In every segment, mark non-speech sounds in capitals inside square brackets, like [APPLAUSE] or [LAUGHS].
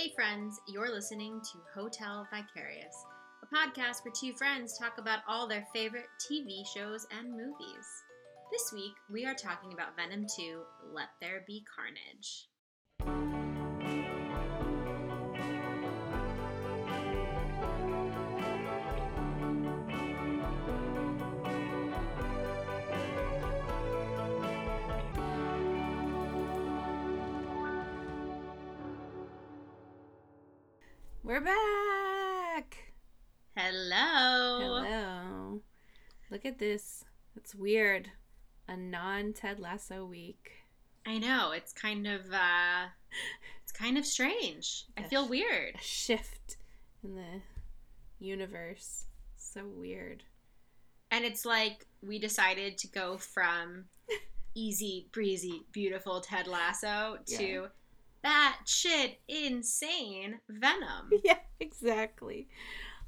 Hey, friends, you're listening to Hotel Vicarious, a podcast where two friends talk about all their favorite TV shows and movies. This week, we are talking about Venom 2 Let There Be Carnage. We're back. Hello. Hello. Look at this. It's weird. A non Ted Lasso week. I know, it's kind of uh it's kind of strange. I feel weird. A shift in the universe. So weird. And it's like we decided to go from [LAUGHS] easy breezy beautiful Ted Lasso to Yeah. That shit insane Venom. [LAUGHS] Yeah, exactly.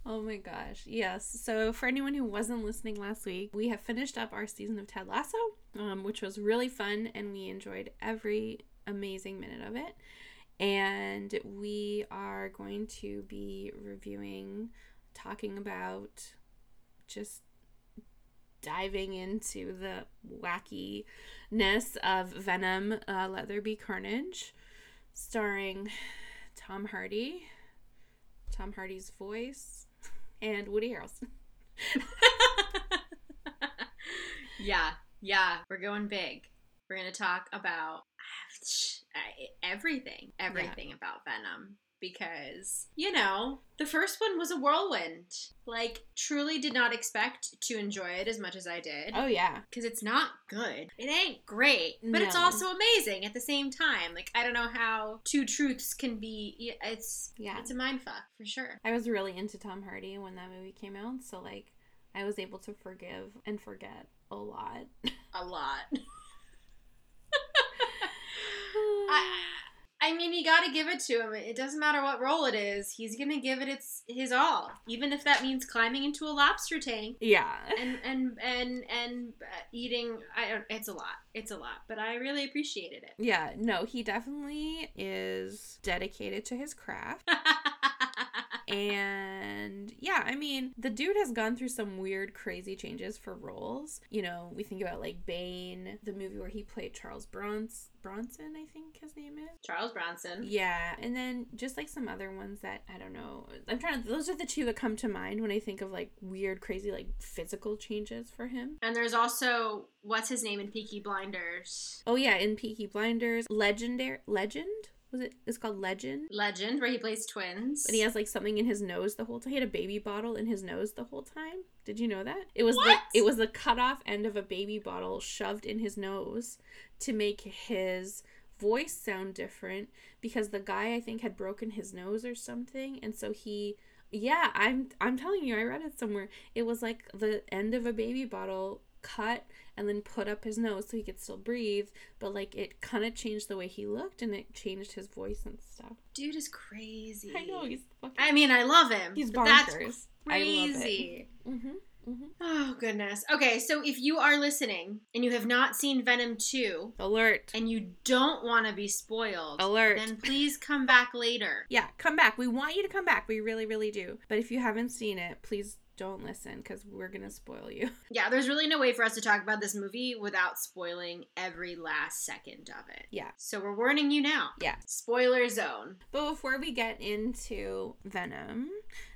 Oh my gosh. Yes. So, for anyone who wasn't listening last week, we have finished up our season of Ted Lasso, um, which was really fun and we enjoyed every amazing minute of it. And we are going to be reviewing, talking about just diving into the wackiness of Venom, uh, Let There Be Carnage, starring Tom Hardy, Tom Hardy's voice, and Woody Harrelson. [LAUGHS] yeah, yeah, we're going big. We're going to talk about ah, everything, everything about Venom. Because, you know, the first one was a whirlwind. Like, truly did not expect to enjoy it as much as I did. Oh yeah, because it's not good. It ain't great, but it's also amazing at the same time. Like I don't know how two truths can be. It's yeah. it's a mind fuck for sure. I was really into Tom Hardy when that movie came out, so like I was able to forgive and forget a lot. A lot. [LAUGHS] [LAUGHS] I I mean, you got to give it to him. It doesn't matter what role it is. He's gonna give it its his all, even if that means climbing into a lobster tank. yeah. And and and and uh, eating, I don't. It's a lot. It's a lot, but I really appreciated it. Yeah, no, he definitely is dedicated to his craft. [LAUGHS] And yeah, I mean, the dude has gone through some weird, crazy changes for roles. You know, we think about like Bane, the movie where he played Charles Bronson, Bronson, I think his name is. Charles Bronson. Yeah, and then just like some other ones that I don't know. I'm trying to. Those are the two that come to mind when I think of like weird, crazy, like physical changes for him. And there's also what's his name in Peaky Blinders? Oh yeah, in Peaky Blinders, legendary legend was it? It's called Legend. Legend, where he plays twins. And he has like something in his nose the whole time. He had a baby bottle in his nose the whole time. Did you know that? It was What? the it was the cut off end of a baby bottle shoved in his nose to make his voice sound different because the guy I think had broken his nose or something and so he yeah, I'm I'm telling you, I read it somewhere. It was like the end of a baby bottle cut and then put up his nose so he could still breathe, but like it kind of changed the way he looked and it changed his voice and stuff. Dude is crazy. I know he's fucking I mean, I love him. He's but that's bonkers. I love it. crazy. Mm-hmm. Mm-hmm. Oh goodness. Okay, so if you are listening and you have not seen Venom 2 Alert. and you don't want to be spoiled, Alert. then please come back later. Yeah, come back. We want you to come back. We really, really do. But if you haven't seen it, please don't listen because we're to spoil you. [LAUGHS] Yeah, there's really no way for us to talk about this movie without spoiling every last second of it. Yeah. So we're warning you now. Yeah. Spoiler zone. But before we get into Venom,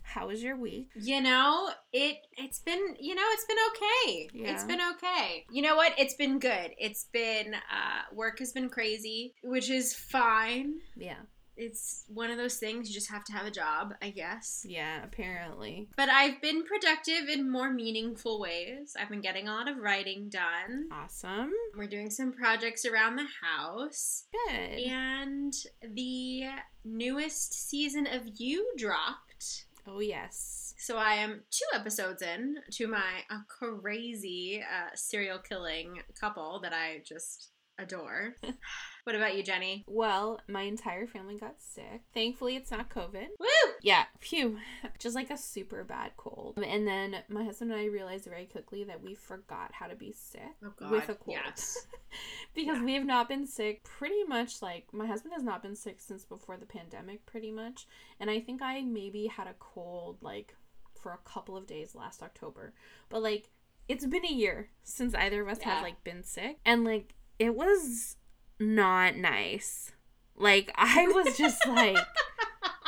how was your week? You know, it it's been you know it's been okay. Yeah. It's been okay. You know what? It's been good. It's been uh, work has been crazy, which is fine. Yeah. It's one of those things you just have to have a job, I guess. Yeah, apparently. But I've been productive in more meaningful ways. I've been getting a lot of writing done. Awesome. We're doing some projects around the house. Good. And the newest season of You dropped. Oh, yes. So I am two episodes in to my uh, crazy uh, serial killing couple that I just adore. [LAUGHS] What about you, Jenny? Well, my entire family got sick. Thankfully, it's not COVID. Woo! Yeah, phew. Just like a super bad cold. And then my husband and I realized very quickly that we forgot how to be sick Oh God. with a cold. Yes. [LAUGHS] because Yeah. we have not been sick pretty much like my husband has not been sick since before the pandemic pretty much. And I think I maybe had a cold like for a couple of days last October. But like it's been a year since either of us Yeah. have like been sick and like it was not nice. Like I was just like [LAUGHS]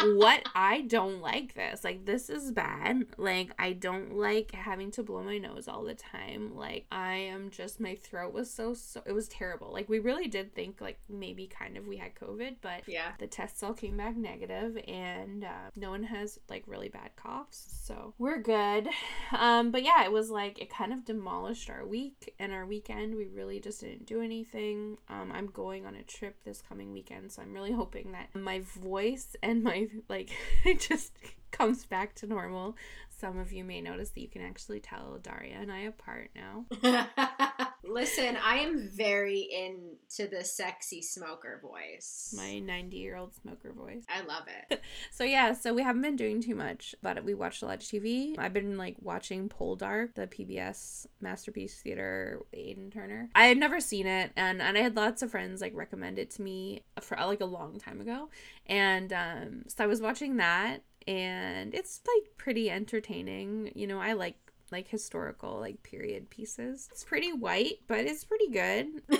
what I don't like this. Like this is bad. Like I don't like having to blow my nose all the time. Like I am just my throat was so so it was terrible. Like we really did think like maybe kind of we had COVID, but Yeah. the tests all came back negative and uh, no one has like really bad coughs so we're good um but yeah it was like it kind of demolished our week and our weekend we really just didn't do anything um i'm going on a trip this coming weekend so i'm really hoping that my voice and my [LAUGHS] like [LAUGHS] it just comes back to normal some of you may notice that you can actually tell daria and i apart now [LAUGHS] Listen, I am very into the sexy smoker voice. my 90 year old smoker voice I love it. [LAUGHS] So yeah, so we haven't been doing too much, but we watched a lot of TV. I've been like watching Poldark, the PBS masterpiece theater, Aidan Turner. I had never seen it, and and I had lots of friends like recommend it to me for like a long time ago, and um, so I was watching that, and it's like pretty entertaining. You know, I like like historical like period pieces. It's pretty white, but it's pretty good. [LAUGHS]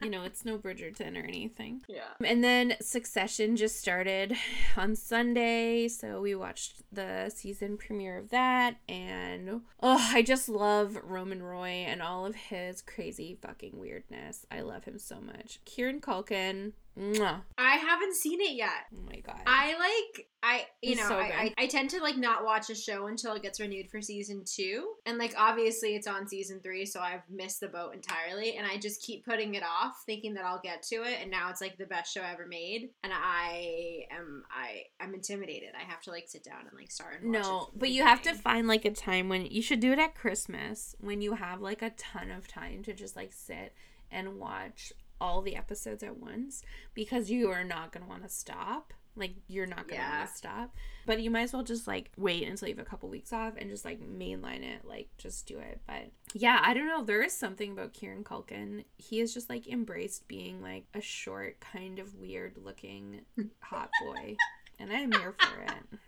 You know, it's no Bridgerton or anything. yeah. And then Succession just started on Sunday, so we watched the season premiere of that. And oh, I just love Roman Roy and all of his crazy fucking weirdness. I love him so much. Kieran Culkin, mwah. I haven't seen it yet. oh my god. I like I you He's know so I, I. I tend to like not watch a show until it gets renewed for season two and like obviously it's on season three so I've missed the boat entirely and I just keep putting it off thinking that I'll get to it and now it's like the best show ever made and I am I I'm intimidated I have to like sit down and like start and watch no, but you have to find like a time when you should do it at Christmas when you have like a ton of time to just like sit and watch all the episodes at once because you are not going to want to stop. Like you're not going to Yeah. want to stop. But you might as well just like wait until you have a couple weeks off and just like mainline it, like just do it. But yeah, I don't know, there is something about Kieran Culkin. He has just like embraced being like a short kind of weird looking hot boy. and I'm here for it.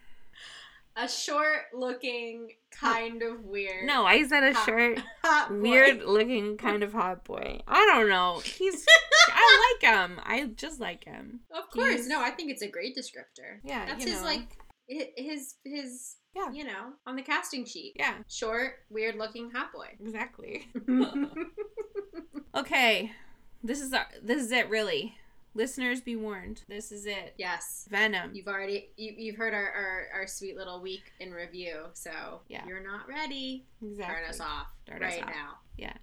A short looking kind of weird No, I said a Hot- short [LAUGHS] hot weird looking kind of hot boy. I don't know. He's [LAUGHS] I like him. I just like him. of course he's- no I think it's a great descriptor Yeah, that's his know. like his his Yeah. you know on the casting sheet Yeah, short weird looking hot boy exactly. [LAUGHS] Okay. This is our, this is it really. Listeners be warned. This is it. yes Venom. you've already you, you've heard our, our our sweet little week in review so Yeah. you're not ready exactly. turn us off Turn us right off. now Yeah.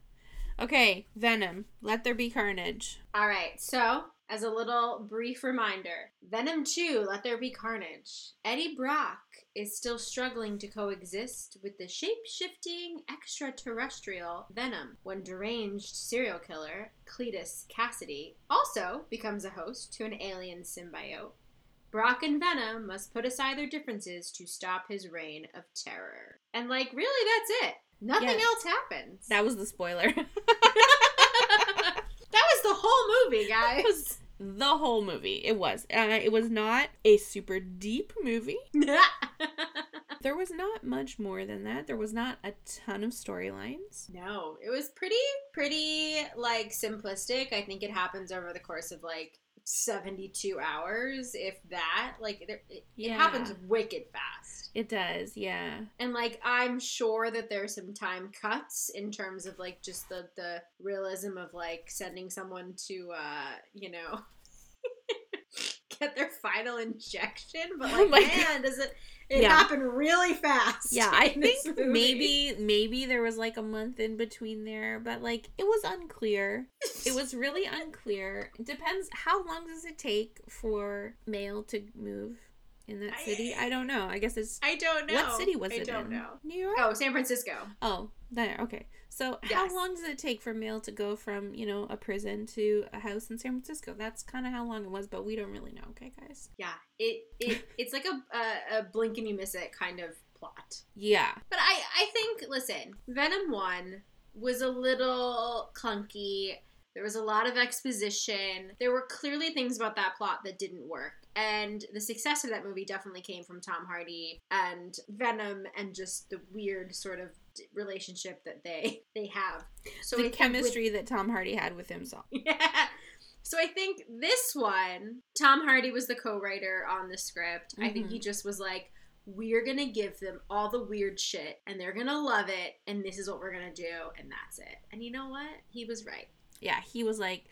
Okay, Venom. Let there be carnage. all right so as a little brief reminder venom 2 let there be carnage eddie brock is still struggling to coexist with the shape-shifting extraterrestrial venom when deranged serial killer cletus kasady also becomes a host to an alien symbiote Brock and Venom must put aside their differences to stop his reign of terror. And like really that's it. Nothing Yeah. else happens. That was the spoiler. [LAUGHS] that was the whole movie, [LAUGHS] guys. was the whole movie. It was. Uh, it was not a super deep movie. [LAUGHS] [LAUGHS] There was not much more than that. There was not a ton of storylines. no, it was pretty pretty like simplistic. I think it happens over the course of like 72 hours if that. Like it, it Yeah. happens wicked fast. It does, yeah. And like I'm sure that there's some time cuts in terms of like just the the realism of like sending someone to uh, you know, [LAUGHS] get their final injection, but Oh like my man, does it it Yeah. happened really fast. Yeah, [LAUGHS] I think maybe maybe there was like a month in between there, but like it was unclear. It was really unclear. It depends how long does it take for mail to move in that city. I, don't know. I guess it's I don't know. what city was I it don't in? know. New York. Oh, San Francisco. Oh, there. Okay. So Yes. how long does it take for mail to go from you know a prison to a house in San Francisco? That's kind of how long it was, but we don't really know. Okay, guys. Yeah, it it [LAUGHS] it's like a, a a blink and you miss it kind of plot. Yeah. But I I think listen, Venom one was a little clunky. There was a lot of exposition. There were clearly things about that plot that didn't work. And the success of that movie definitely came from Tom Hardy and Venom and just the weird sort of relationship that they [LAUGHS] they have. So I the think with- chemistry that Tom Hardy had with himself. [LAUGHS] Yeah. So I think this one, Tom Hardy was the co-writer on the script. I think he mm-hmm. just was like, we're gonna give them all the weird shit and they're gonna love it and this is what we're gonna do and that's it. And you know what? He was right. Yeah, he was like,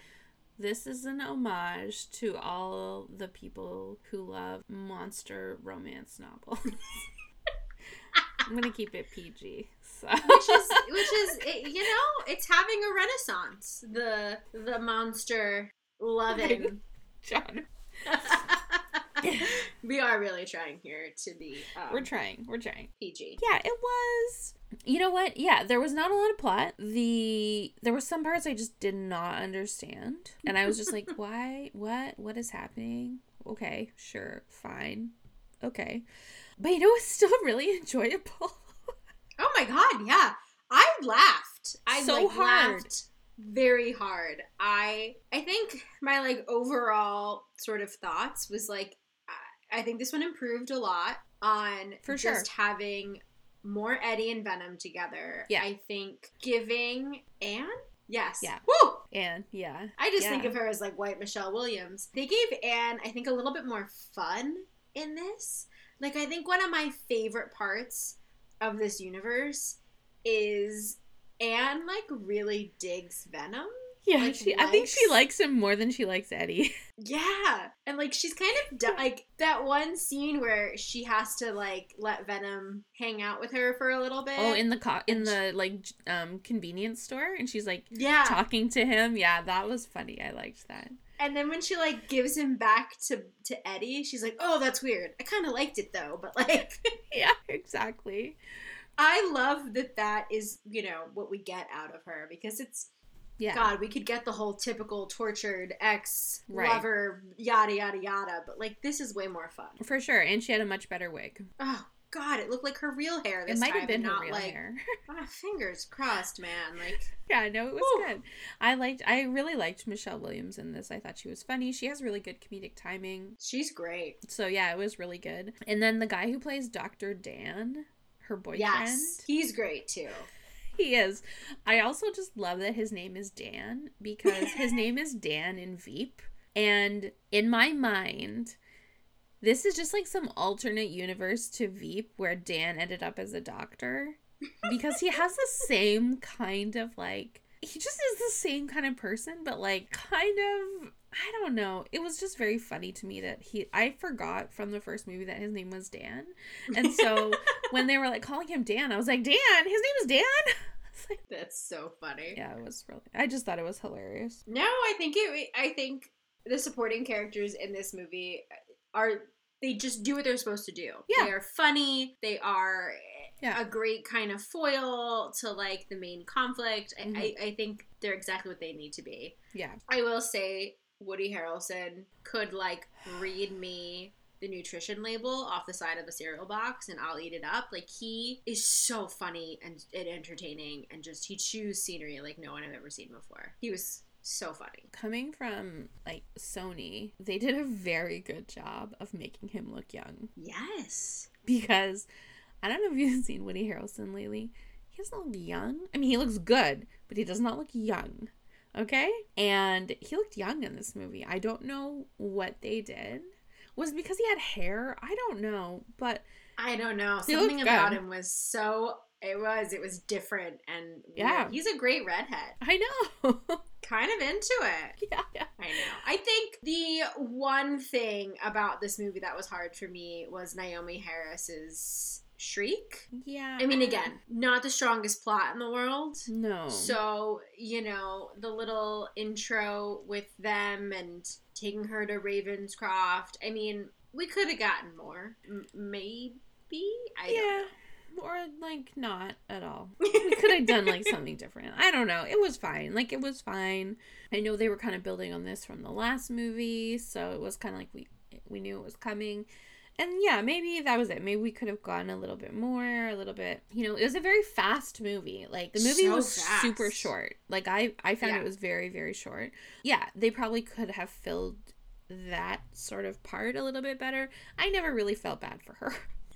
this is an homage to all the people who love monster romance novels. [LAUGHS] I'm gonna keep it PG. So. Which is [LAUGHS] which is it, you know, it's having a renaissance. The the monster loving [LAUGHS] John. [LAUGHS] we are really trying here to be um, We're trying. We're trying. PG. Yeah, it was. You know what? Yeah, there was not a lot of plot. The there were some parts I just did not understand, and I was just like, "Why? What? What is happening?" Okay, sure, fine, okay, but you know, it's still really enjoyable. Oh my god, yeah. I laughed. I So like, hard. laughed very hard. I I think my like overall sort of thoughts was like I, I think this one improved a lot on For just having more Eddie and Venom together. Yeah. I think giving Anne Yes. Yeah. Woo! And yeah, I just think of her as like white Michelle Williams. They gave Anne, I think, a little bit more fun in this. Like, I think one of my favorite parts of this universe is Anne, like, really digs Venom. yeah. Like, she, I think she likes- likes him more than she likes Eddie. [LAUGHS] Yeah. And, like, she's kind of, do- like, that one scene where she has to, like, let Venom hang out with her for a little bit. oh, in the co- in the like um convenience store, and she's like yeah. talking to him. Yeah, that was funny. I liked that. And then when she like gives him back to to Eddie, she's like, "Oh, that's weird. I kind of liked it though." But like, [LAUGHS] Yeah, exactly. I love that that is you know what we get out of her because it's Yeah. God, we could get the whole typical tortured ex Right. lover yada yada yada, but like this is way more fun. For sure, and she had a much better wig. Oh God, it looked like her real hair This It might time, have been not real like hair. [LAUGHS] ah, fingers crossed, man. Like [LAUGHS] yeah, no, it was Whew. good. I liked. I really liked Michelle Williams in this. I thought she was funny. She has really good comedic timing. she's great. So yeah, it was really good. And then the guy who plays Doctor Dan, her boyfriend, Yes, he's great too. he is. I also just love that his name is Dan because his [LAUGHS] name is Dan in Veep, and in my mind. This is just like some alternate universe to Veep where Dan ended up as a doctor [LAUGHS] because he has the same kind of like he just is the same kind of person but like kind of I don't know. It was just very funny to me that he I forgot from the first movie that his name was Dan. And so [LAUGHS] when they were like calling him Dan, I was like, "Dan, his name is Dan?" [LAUGHS] Like, That's so funny. yeah, it was really I just thought it was hilarious. No, I think it. I think the supporting characters in this movie are they just do what they're supposed to do. Yeah. They are funny. They are Yeah. a great kind of foil to like the main conflict. I, Mhm. I, I think they're exactly what they need to be. Yeah. I will say Woody Harrelson could like read me the nutrition label off the side of a cereal box and I'll eat it up. Like he is so funny and, and entertaining and just he chews scenery like no one I've ever seen before. He was so funny. Coming from like Sony, they did a very good job of making him look young Yes. because I don't know if you've [LAUGHS] seen Woody Harrelson lately. He doesn't look young. I mean, he looks good, but he does not look young. Okay? And he looked young in this movie. I don't know what they did. Was it because he had hair? I don't know. But I don't know. Something about him was so it was it was different and weird. Yeah. He's a great redhead. I know. [LAUGHS] Kind of into it. yeah, yeah. I know. I think the one thing about this movie that was hard for me was Naomie Harris's shriek. Yeah. I mean, again, not the strongest plot in the world. No. So, you know, the little intro with them and taking her to Ravencroft. I mean, we could have gotten more. M- maybe. I yeah. Or like not at all. [LAUGHS] We could have done like something different. I don't know. It was fine. Like it was fine. I know they were kind of building on this from the last movie, so it was kind of like we we knew it was coming. And yeah, maybe that was it. Maybe we could have gone a little bit more, a little bit. You know, it was a very fast movie. Like the movie So was fast. super short. Like I I found Yeah. it was very very short. Yeah, they probably could have filled that sort of part a little bit better. I never really felt bad for her. [LAUGHS]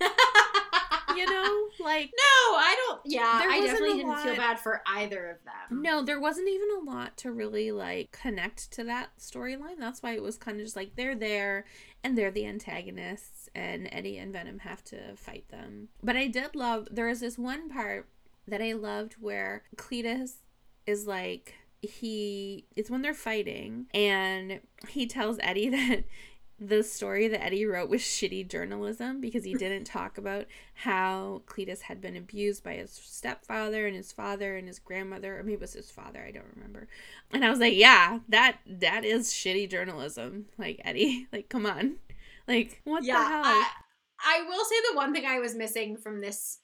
You know, like no, I don't. Yeah, I definitely didn't feel bad for either of them. No, there wasn't even a lot to really like connect to that storyline. That's why it was kind of just like they're there and they're the antagonists and Eddie and Venom have to fight them. But I did love there was this one part that I loved where Cletus is like he it's when they're fighting and he tells Eddie [LAUGHS] that the story that Eddie wrote was shitty journalism because he [LAUGHS] didn't talk about how Cletus had been abused by his stepfather and his father and his grandmother, or maybe it was his father, I don't remember. And I was like, yeah, that that is shitty journalism. Like Eddie, [LAUGHS] like come on, like what yeah, the hell? I, I will say the one thing I was missing from this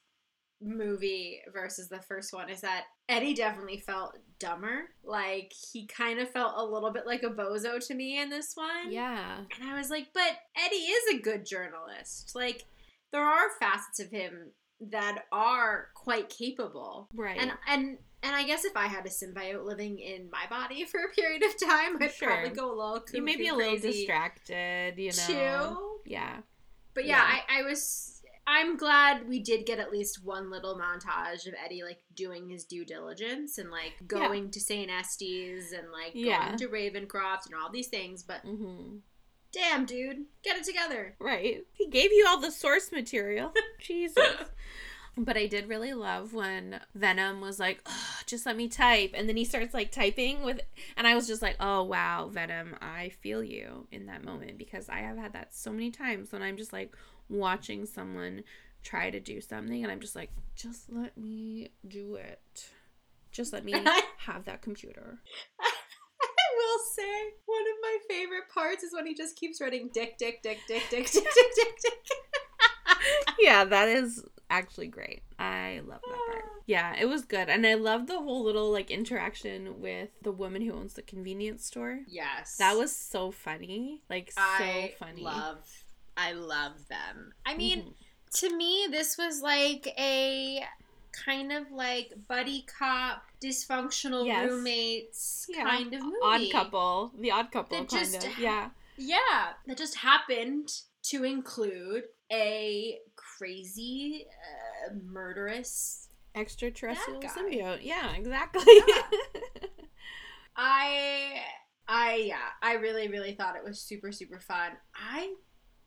movie versus the first one is that Eddie definitely felt dumber. Like he kind of felt a little bit like a bozo to me in this one. yeah, And I was like, but Eddie is a good journalist. Like there are facets of him that are quite capable. right. And and and I guess if I had a symbiote living in my body for a period of time, I'd Sure. probably go a little you may be a little distracted, you know. too. Yeah. But yeah, Yeah. I, I was. I'm glad we did get at least one little montage of Eddie like doing his due diligence and like going to St. Estes and like Yeah. going to Ravencroft and all these things. But Mm-hmm. damn, dude, get it together. Right. He gave you all the source material. [LAUGHS] Jesus. But I did really love when Venom was like, "Ugh, just let me type. And then he starts like typing with, and I was just like, oh wow, Venom, I feel you in that moment because I have had that so many times when I'm just like watching someone try to do something and I'm just like, just let me do it. Just let me [LAUGHS] have that computer. I [LAUGHS] will say one of my favorite parts is when he just keeps writing dick, dick, dick, dick, dick, dick, dick, dick, dick. [LAUGHS] yeah, that is actually great. I love that part. Ah. Yeah, it was good. And I love the whole little like interaction with the woman who owns the convenience store. Yes, That was so funny. Like so I funny. love. I love them. I mean, Mhm. to me, this was like a kind of like buddy cop, dysfunctional Yes. roommates Yeah. kind of movie. odd couple. The odd couple That kind of. ha- Yeah. Yeah, that just happened to include a crazy, uh, murderous. Extraterrestrial symbiote. Yeah, exactly. [LAUGHS] I, I, yeah, I really, really thought it was super, super fun. I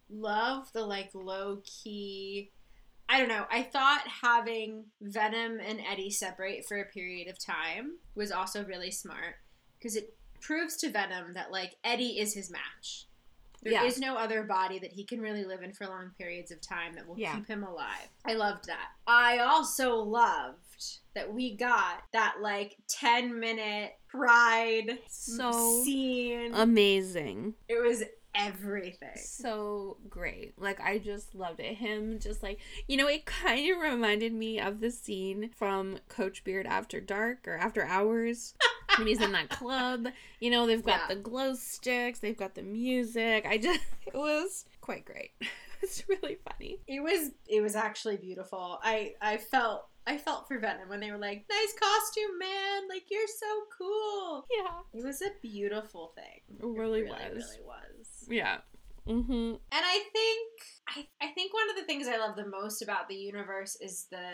love the like low key. I don't know. I thought having Venom and Eddie separate for a period of time was also really smart because it proves to Venom that like Eddie is his match. There is Yeah. no other body that he can really live in for long periods of time that will Yeah. keep him alive. I loved that. I also loved that we got that like 10 minute pride so scene. amazing. it was everything. so great. Like I just loved it. Him just like you know, it kind of reminded me of the scene from Coach Beard After Dark or After Hours. [LAUGHS] when he's in that club. You know, they've got Yeah. the glow sticks, they've got the music. I just [LAUGHS] it was quite great. [LAUGHS] It's really funny. It was it was actually beautiful. I I felt I felt for Venom when they were like, "Nice costume, man! Like you're so cool." Yeah. It was a beautiful thing. It really, was. really was. Yeah. Mm-hmm. And I think I, I think one of the things I love the most about the universe is the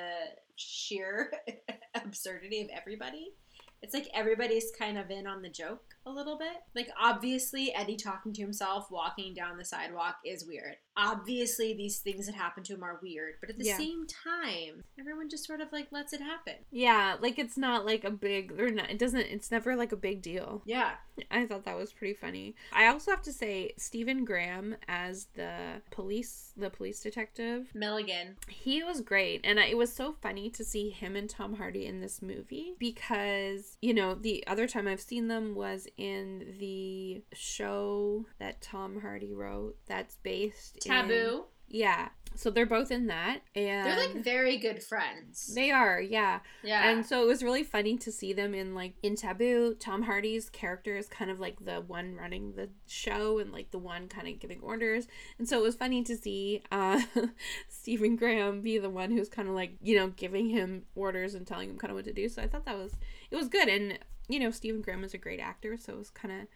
sheer [LAUGHS] absurdity of everybody. It's like everybody's kind of in on the joke a little bit. Like obviously Eddie talking to himself walking down the sidewalk is weird. Obviously these things that happen to him are weird, but at the Yeah. same time, everyone just sort of like lets it happen. Yeah, like it's not like a big or not it doesn't it's never like a big deal. Yeah. I thought that was pretty funny. I also have to say Stephen Graham as the police the police detective Milligan. he was great and I- it was so funny to see him and tom hardy in this movie because you know the other time i've seen them was in the show that Tom Hardy wrote that's based in Taboo. in Yeah. So they're both in that and They're like very good friends. they are, yeah. yeah. And so it was really funny to see them in like in Taboo. Tom Hardy's character is kind of like the one running the show and like the one kind of giving orders. And so it was funny to see uh [LAUGHS] Stephen Graham be the one who's kind of like, you know, giving him orders and telling him kind of what to do. So I thought that was it was good and you know, Stephen Graham is a great actor, so it was kind of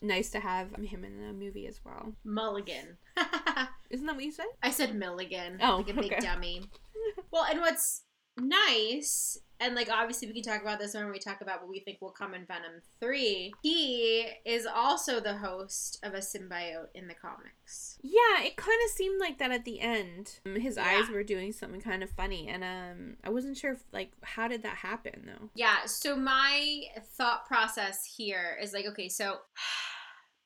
nice to have him in the movie as well. Mulligan. [LAUGHS] Isn't that what you said? I said Milligan. Oh, like a big dummy. [LAUGHS] well, and what's nice, and like obviously we can talk about this when we talk about what we think will come in Venom 3. He is also the host of a symbiote in the comics. Yeah, it kind of seemed like that at the end. Um, His eyes were doing something kind of funny, and um, I wasn't sure if like how did that happen though. Yeah, so my thought process here is like, okay, so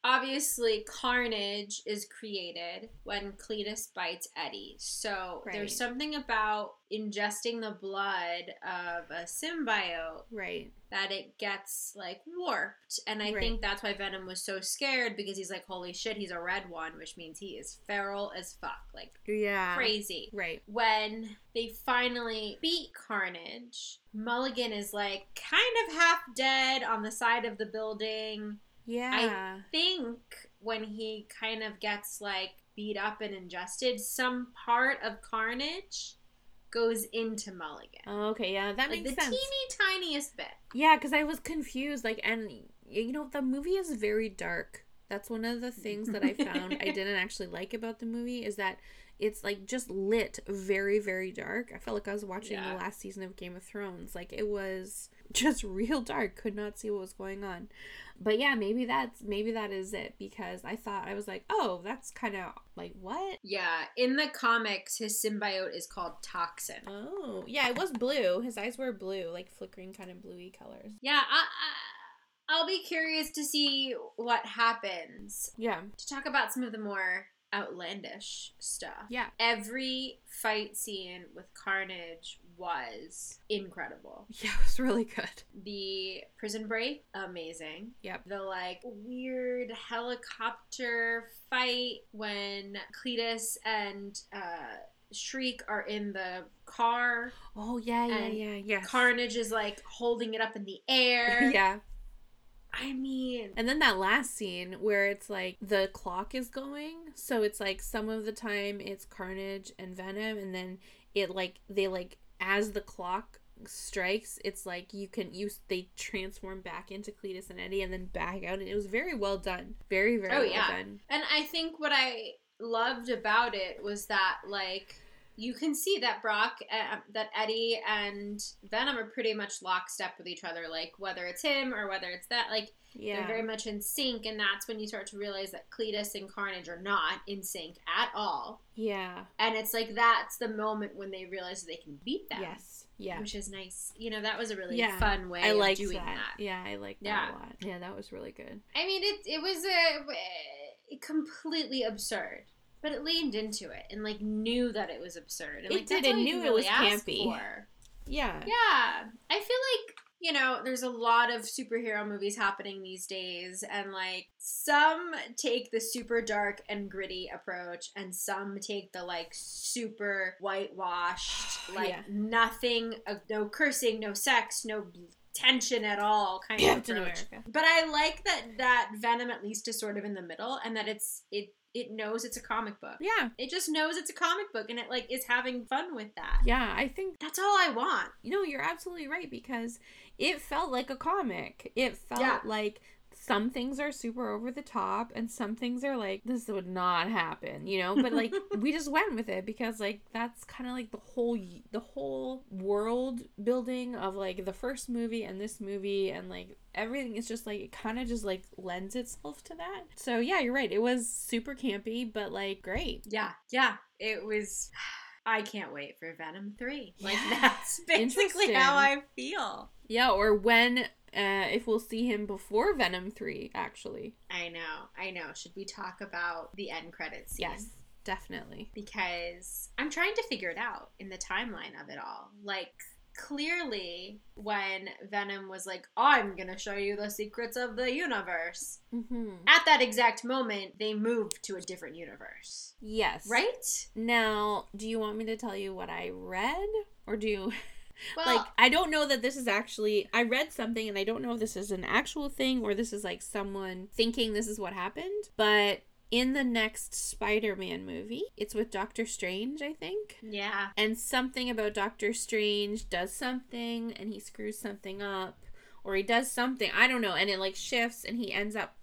obviously Carnage is created when Cletus bites Eddie. So Right. there's something about ingesting the blood of a symbiote Right. that it gets like warped. And I Right. think that's why Venom was so scared because he's like, holy shit, he's a red one, which means he is feral as fuck. Like Yeah. crazy Right. when they finally beat Carnage, Mulligan is like kind of half dead on the side of the building. Yeah. I think when he kind of gets like beat up and ingested, some part of Carnage goes into Mulligan. Oh, okay. Yeah, that like makes the sense. teeny tiniest bit. Yeah, because I was confused. Like, and you know, the movie is very dark. That's one of the things that I found I [LAUGHS] didn't actually like about the movie is that it's like just lit very, very dark. I felt like I was watching Yeah. the last season of Game of Thrones. Like, it was [LAUGHS] just real dark. Could not see what was going on. But yeah, maybe that's maybe that is it because I thought I was like, oh, that's kind of like what? Yeah, in the comics, his symbiote is called Toxin. Oh, yeah, it was blue. His eyes were blue, like flickering kind of bluey colors. Yeah, I, I, I'll be curious to see what happens. Yeah, To talk about some of the more outlandish stuff. yeah, Every fight scene with Carnage was incredible. [LAUGHS] yeah. It was really good. The prison break, amazing. Yep. The like weird helicopter fight when Cletus and uh, Shriek are in the car. Oh yeah, yeah, yeah, yeah. Carnage is like holding it up in the air. [LAUGHS] yeah. I mean, And then that last scene where it's like the clock is going, so it's like some of the time it's Carnage and Venom, and then it like they like as the clock strikes, it's like you can use they transform back into Cletus and Eddie, and then back out, and it was very well done, very very Oh, well yeah. done. And I think what I loved about it was that like you can see that Brock, uh, that Eddie and Venom are pretty much lockstep with each other. Like whether it's him or whether it's that, like Yeah, they're very much in sync. And that's when you start to realize that Cletus and Carnage are not in sync at all. yeah, And it's like that's the moment when they realize they can beat them. yes, yeah. Which is nice. You know, that was a really Yeah. fun way I of like doing that. that. Yeah, I like that Yeah. a lot. Yeah, that was really good. I mean, it it was a, completely absurd, but it leaned into it and like knew that it was absurd. And, It like, did, it knew can it was campy. For. Yeah, Yeah, I feel like you know there's a lot of superhero movies happening these days, and like some take the super dark and gritty approach, and some take the like super whitewashed, [SIGHS] like Yeah. nothing, uh, no cursing, no sex, no tension at all kind of [CLEARS THROAT] approach. America. But I like that that Venom at least is sort of in the middle, and that it's it it knows it's a comic book. Yeah, It just knows it's a comic book, and it like is having fun with that. yeah. I think That's all I want. you know you're absolutely right because it felt like a comic. It felt Yeah. like some things are super over the top and some things are like this would not happen, you know? But like [LAUGHS] we just went with it because like that's kind of like the whole the whole world building of like the first movie and this movie and like everything is just like it kind of just like lends itself to that. So yeah, you're right. It was super campy but like great. Yeah, yeah. It was. [SIGHS] I can't wait for Venom 3. [LAUGHS] Like, Yeah. that's [LAUGHS] basically how I feel. Yeah, or when uh if we'll see him before Venom 3 actually. I know, I know. Should we talk about the end credits scene? Yes, definitely. Because I'm trying to figure it out in the timeline of it all. Like, clearly when Venom was like, I'm gonna show you the secrets of the universe, Mm-hmm. at that exact moment, they moved to a different universe. Yes. Right? Now, do you want me to tell you what I read? Or do you. [LAUGHS] Well, like, I don't know that this is actually. I read something and I don't know if this is an actual thing or this is like someone thinking this is what happened. But in the next Spider Man movie, it's with Doctor Strange, I think. yeah. and something about Doctor Strange does something and he screws something up or he does something I don't know and it like shifts and he ends up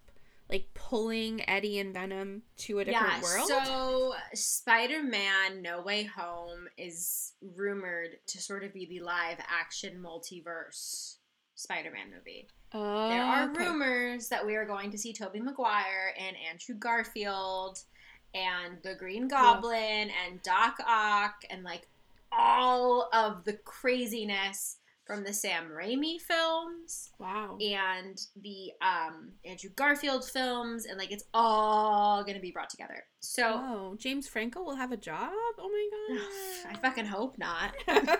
like pulling Eddie and Venom to a different Yeah, world. so Spider Man No Way Home is rumored to sort of be the live action multiverse Spider Man movie. oh, There are okay. rumors that we are going to see Tobey Maguire and Andrew Garfield and the Green Goblin and Doc Ock and like all of the craziness from the Sam Raimi films Wow. and the um, Andrew Garfield films, and like it's all gonna be brought together. So Oh, James Franco will have a job? Oh my god. [SIGHS] I fucking hope not. [LAUGHS]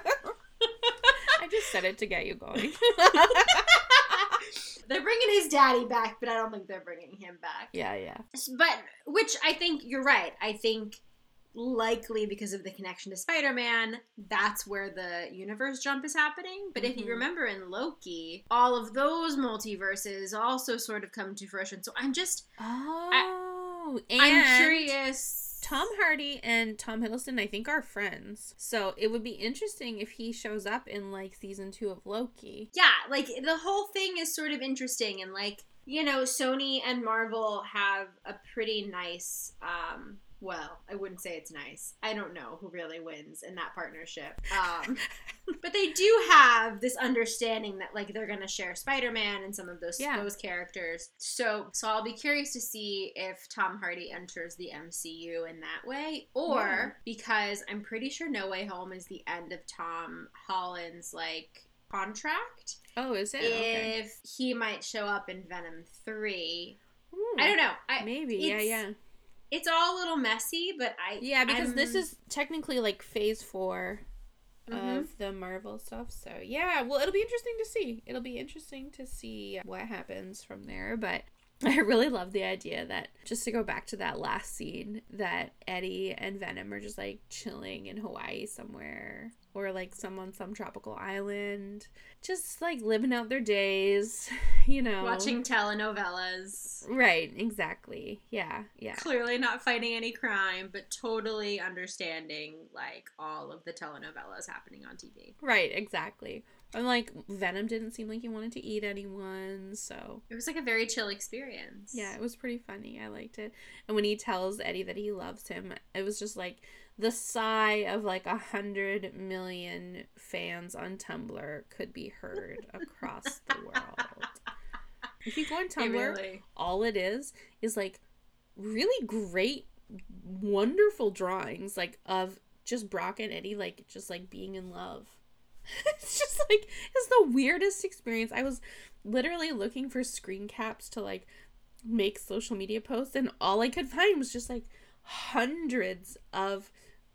I just said it to get you going. [LAUGHS] [LAUGHS] they're bringing his daddy back, but I don't think they're bringing him back. yeah, yeah. But which I think you're right. I think likely because of the connection to Spider-Man, that's where the universe jump is happening. But if you Mhm. remember in Loki, all of those multiverses also sort of come to fruition. So I'm just Oh, and I'm curious. Tom Hardy and Tom Hiddleston, I think, are friends. So it would be interesting if he shows up in like season two of Loki. yeah, like the whole thing is sort of interesting and like, you know, Sony and Marvel have a pretty nice um well, I wouldn't say it's nice. I don't know who really wins in that partnership. Um [LAUGHS] but they do have this understanding that like they're going to share Spider-Man and some of those Yeah. those characters. So so I'll be curious to see if Tom Hardy enters the MCU in that way or Yeah. because I'm pretty sure No Way Home is the end of Tom Holland's like contract Oh, is it? Okay. if he might show up in Venom 3. Ooh, I don't know. I, Maybe, yeah, yeah. It's all a little messy, but I Yeah, because this I'm- is technically like phase 4 Mhm. of the Marvel stuff. So, yeah, well, it'll be interesting to see. It'll be interesting to see what happens from there. But [LAUGHS] I really love the idea that, just to go back to that last scene, that Eddie and Venom are just like chilling in Hawaii somewhere or like some on some tropical island, just like living out their days, [LAUGHS] you know. watching telenovelas. Right, exactly. Yeah, yeah. Clearly not fighting any crime, but totally understanding like all of the telenovelas happening on TV. Right, exactly. And like Venom didn't seem like he wanted to eat anyone, so It was like a very chill experience. yeah, it was pretty funny. I liked it. And when he tells Eddie that he loves him, it was just like the sigh of like a hundred million fans on Tumblr could be heard across the world. If you go on [LAUGHS] Tumblr, really. all it is is like really great, wonderful drawings like of just Brock and Eddie like just like being in love. [LAUGHS] it's just like it's the weirdest experience. I was literally looking for screen caps to like make social media posts and all I could find was just like hundreds of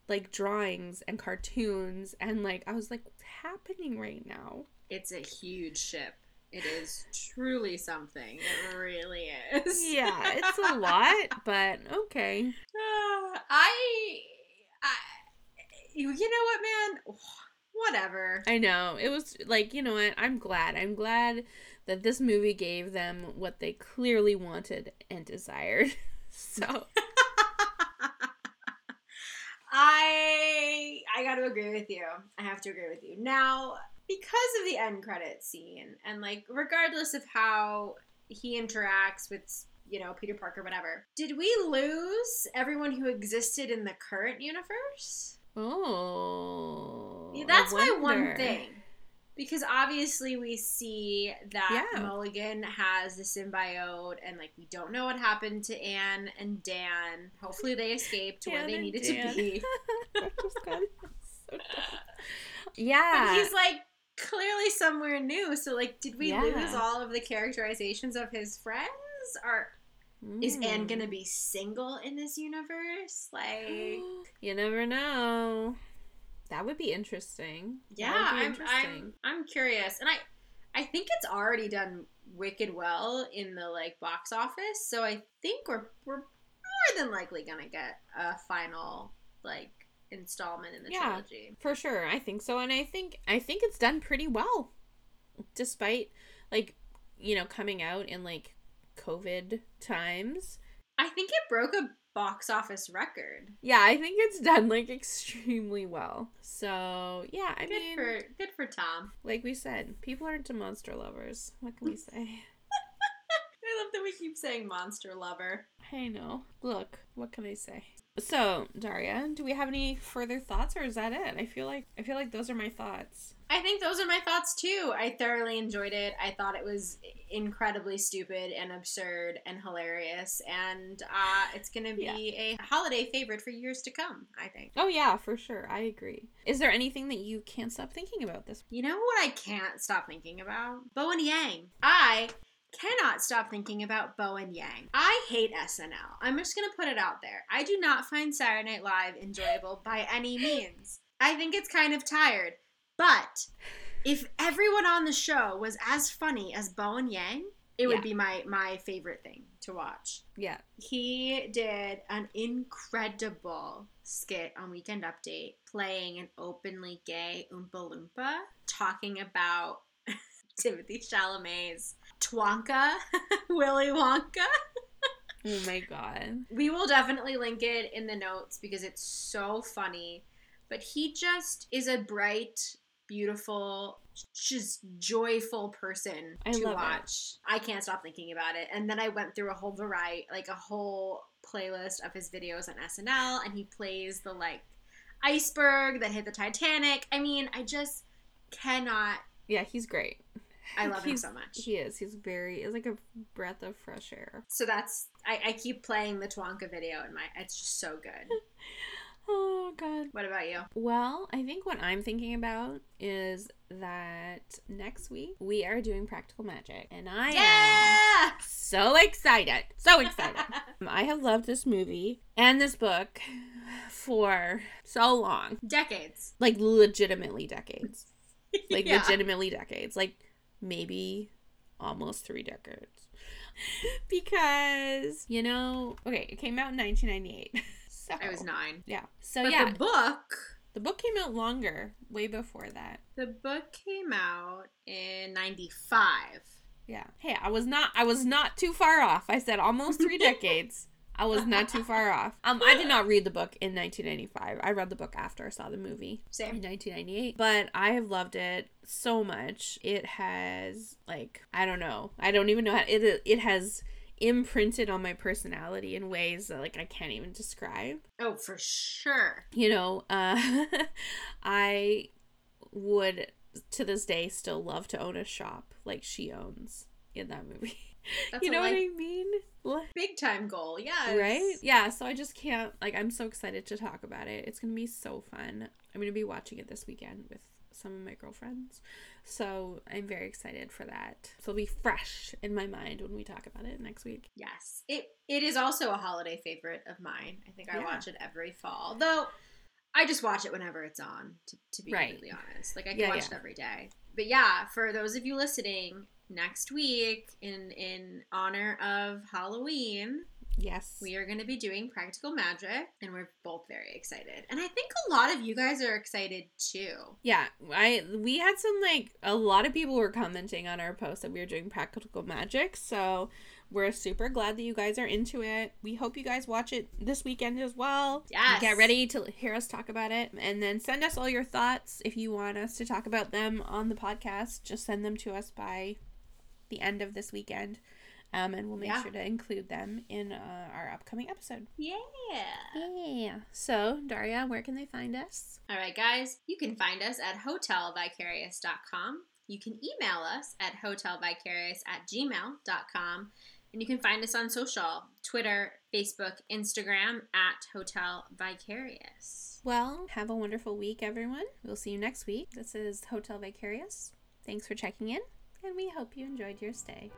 like drawings and cartoons and like I was like what's happening right now? It's a huge ship. It is truly something. It really is. Yeah, it's a [LAUGHS] lot, but okay. Uh, [SIGHS] I, I, you know what, man? [SIGHS] Whatever. I know. It was like, you know what? I'm glad. I'm glad that this movie gave them what they clearly wanted and desired. [LAUGHS] So, I I got to agree with you. I have to agree with you. Now, because of the end credit scene and like regardless of how he interacts with you know Peter Parker whatever. Did we lose everyone who existed in the current universe? oh. Yeah, that's my one thing. Because obviously we see that Yeah. Mulligan has the symbiote, and like we don't know what happened to Anne and Dan. Hopefully they escaped to where they needed Dan. to be. That was good. So yeah. But he's like clearly somewhere new. So like, did we Yeah. lose all of the characterizations of his friends? Or is Anne Mm. gonna be single in this universe? Like, [GASPS] You never know. That would be interesting. Yeah, be I'm, interesting. I'm I'm curious, and I I think it's already done wicked well in the like box office. So I think we're we're more than likely gonna get a final like installment in the Yeah. trilogy. For sure, I think so, and I think I think it's done pretty well, despite like you know coming out in like COVID times. I think it broke a box office record. Yeah, I think it's done like extremely well. So yeah, I good mean, for good for Tom. like we said, people are into monster lovers. What can we say? [LAUGHS] [LAUGHS] I love that we keep saying monster lover. I know. Look, what can I say? So, Daria, do we have any further thoughts, or is that it? I feel like I feel like those are my thoughts. I think those are my thoughts too. I thoroughly enjoyed it. I thought it was incredibly stupid and absurd and hilarious, and uh, it's gonna be a holiday favorite for years to come. I think. Oh yeah, for sure. I agree. Is there anything that you can't stop thinking about this? You know what I can't stop thinking about? Bowen Yang. I cannot stop thinking about Bowen Yang. I hate SNL. I'm just gonna put it out there. I do not find Saturday Night Live enjoyable by any means. I think it's kind of tired. But if everyone on the show was as funny as Bowen Yang, it would Yeah. be my my favorite thing to watch. Yeah. He did an incredible skit on Weekend Update playing an openly gay Oompa Loompa talking about [LAUGHS] Timothée Chalamet's Twonka, [LAUGHS] Willy Wonka. Oh my god. We will definitely link it in the notes because it's so funny. But he just is a bright, beautiful, just joyful person I to love it. watch. I can't stop thinking about it. And then I went through a whole variety, like a whole playlist of his videos on SNL, and he plays the like iceberg that hit the Titanic. I mean, I just cannot. Yeah, he's great. I love him so much. He is. He's very. It's like a breath of fresh air. So that's I, I keep playing the Twonka video in my. It's just so good. [LAUGHS] Oh god. What about you? Well, I think what I'm thinking about is that next week we are doing practical magic, and I am so excited. So excited. [LAUGHS] Um, I have loved this movie and this book for so long. Decades. Like legitimately decades. [LAUGHS] Like Yeah. legitimately decades. Like maybe almost 3 decades. [LAUGHS] because, you know, okay, it came out in 1998. So I was nine. Yeah. So But yeah, the book, the book came out longer, way before that. the book came out in '95. Yeah. Hey, I was not I was not too far off. I said almost 3 [LAUGHS] decades. I was not too far off. Um I did not read the book in 1995. I read the book after I saw the movie. in Same. 1998 but i have loved it so much it has like i don't know i don't even know how it it has imprinted on my personality in ways that like i can't even describe Oh, for sure. you know uh [LAUGHS] i would to this day still love to own a shop like she owns in that movie [LAUGHS] That's you know like, what i mean big time goal. Yeah. Right? Yeah, so I just can't like I'm so excited to talk about it. It's gonna be so fun. I'm gonna be watching it this weekend with some of my girlfriends. So I'm very excited for that. So it'll be fresh in my mind when we talk about it next week. Yes. It it is also a holiday favorite of mine. I think I Yeah. watch it every fall. Though I just watch it whenever it's on, to, to be Right. completely honest. Like I can Yeah, watch yeah. it every day. But yeah, for those of you listening, next week in in honor of Halloween, Yes. we are going to be doing practical magic and we're both very excited. And I think a lot of you guys are excited too. Yeah, I we had some like a lot of people were commenting on our post that we were doing practical magic, so we're super glad that you guys are into it. We hope you guys watch it this weekend as well. Yes. Get ready to hear us talk about it and then send us all your thoughts if you want us to talk about them on the podcast. Just send them to us by the end of this weekend. Um, and we'll make Yeah. sure to include them in uh, our upcoming episode. Yeah. Yeah. So, Daria, where can they find us? All right, guys, you can find us at hotelvicarious.com. You can email us at hotelvicarious at gmail.com. And you can find us on social Twitter, Facebook, Instagram at Hotel Vicarious. Well, have a wonderful week, everyone. We'll see you next week. This is Hotel Vicarious. Thanks for checking in, and we hope you enjoyed your stay.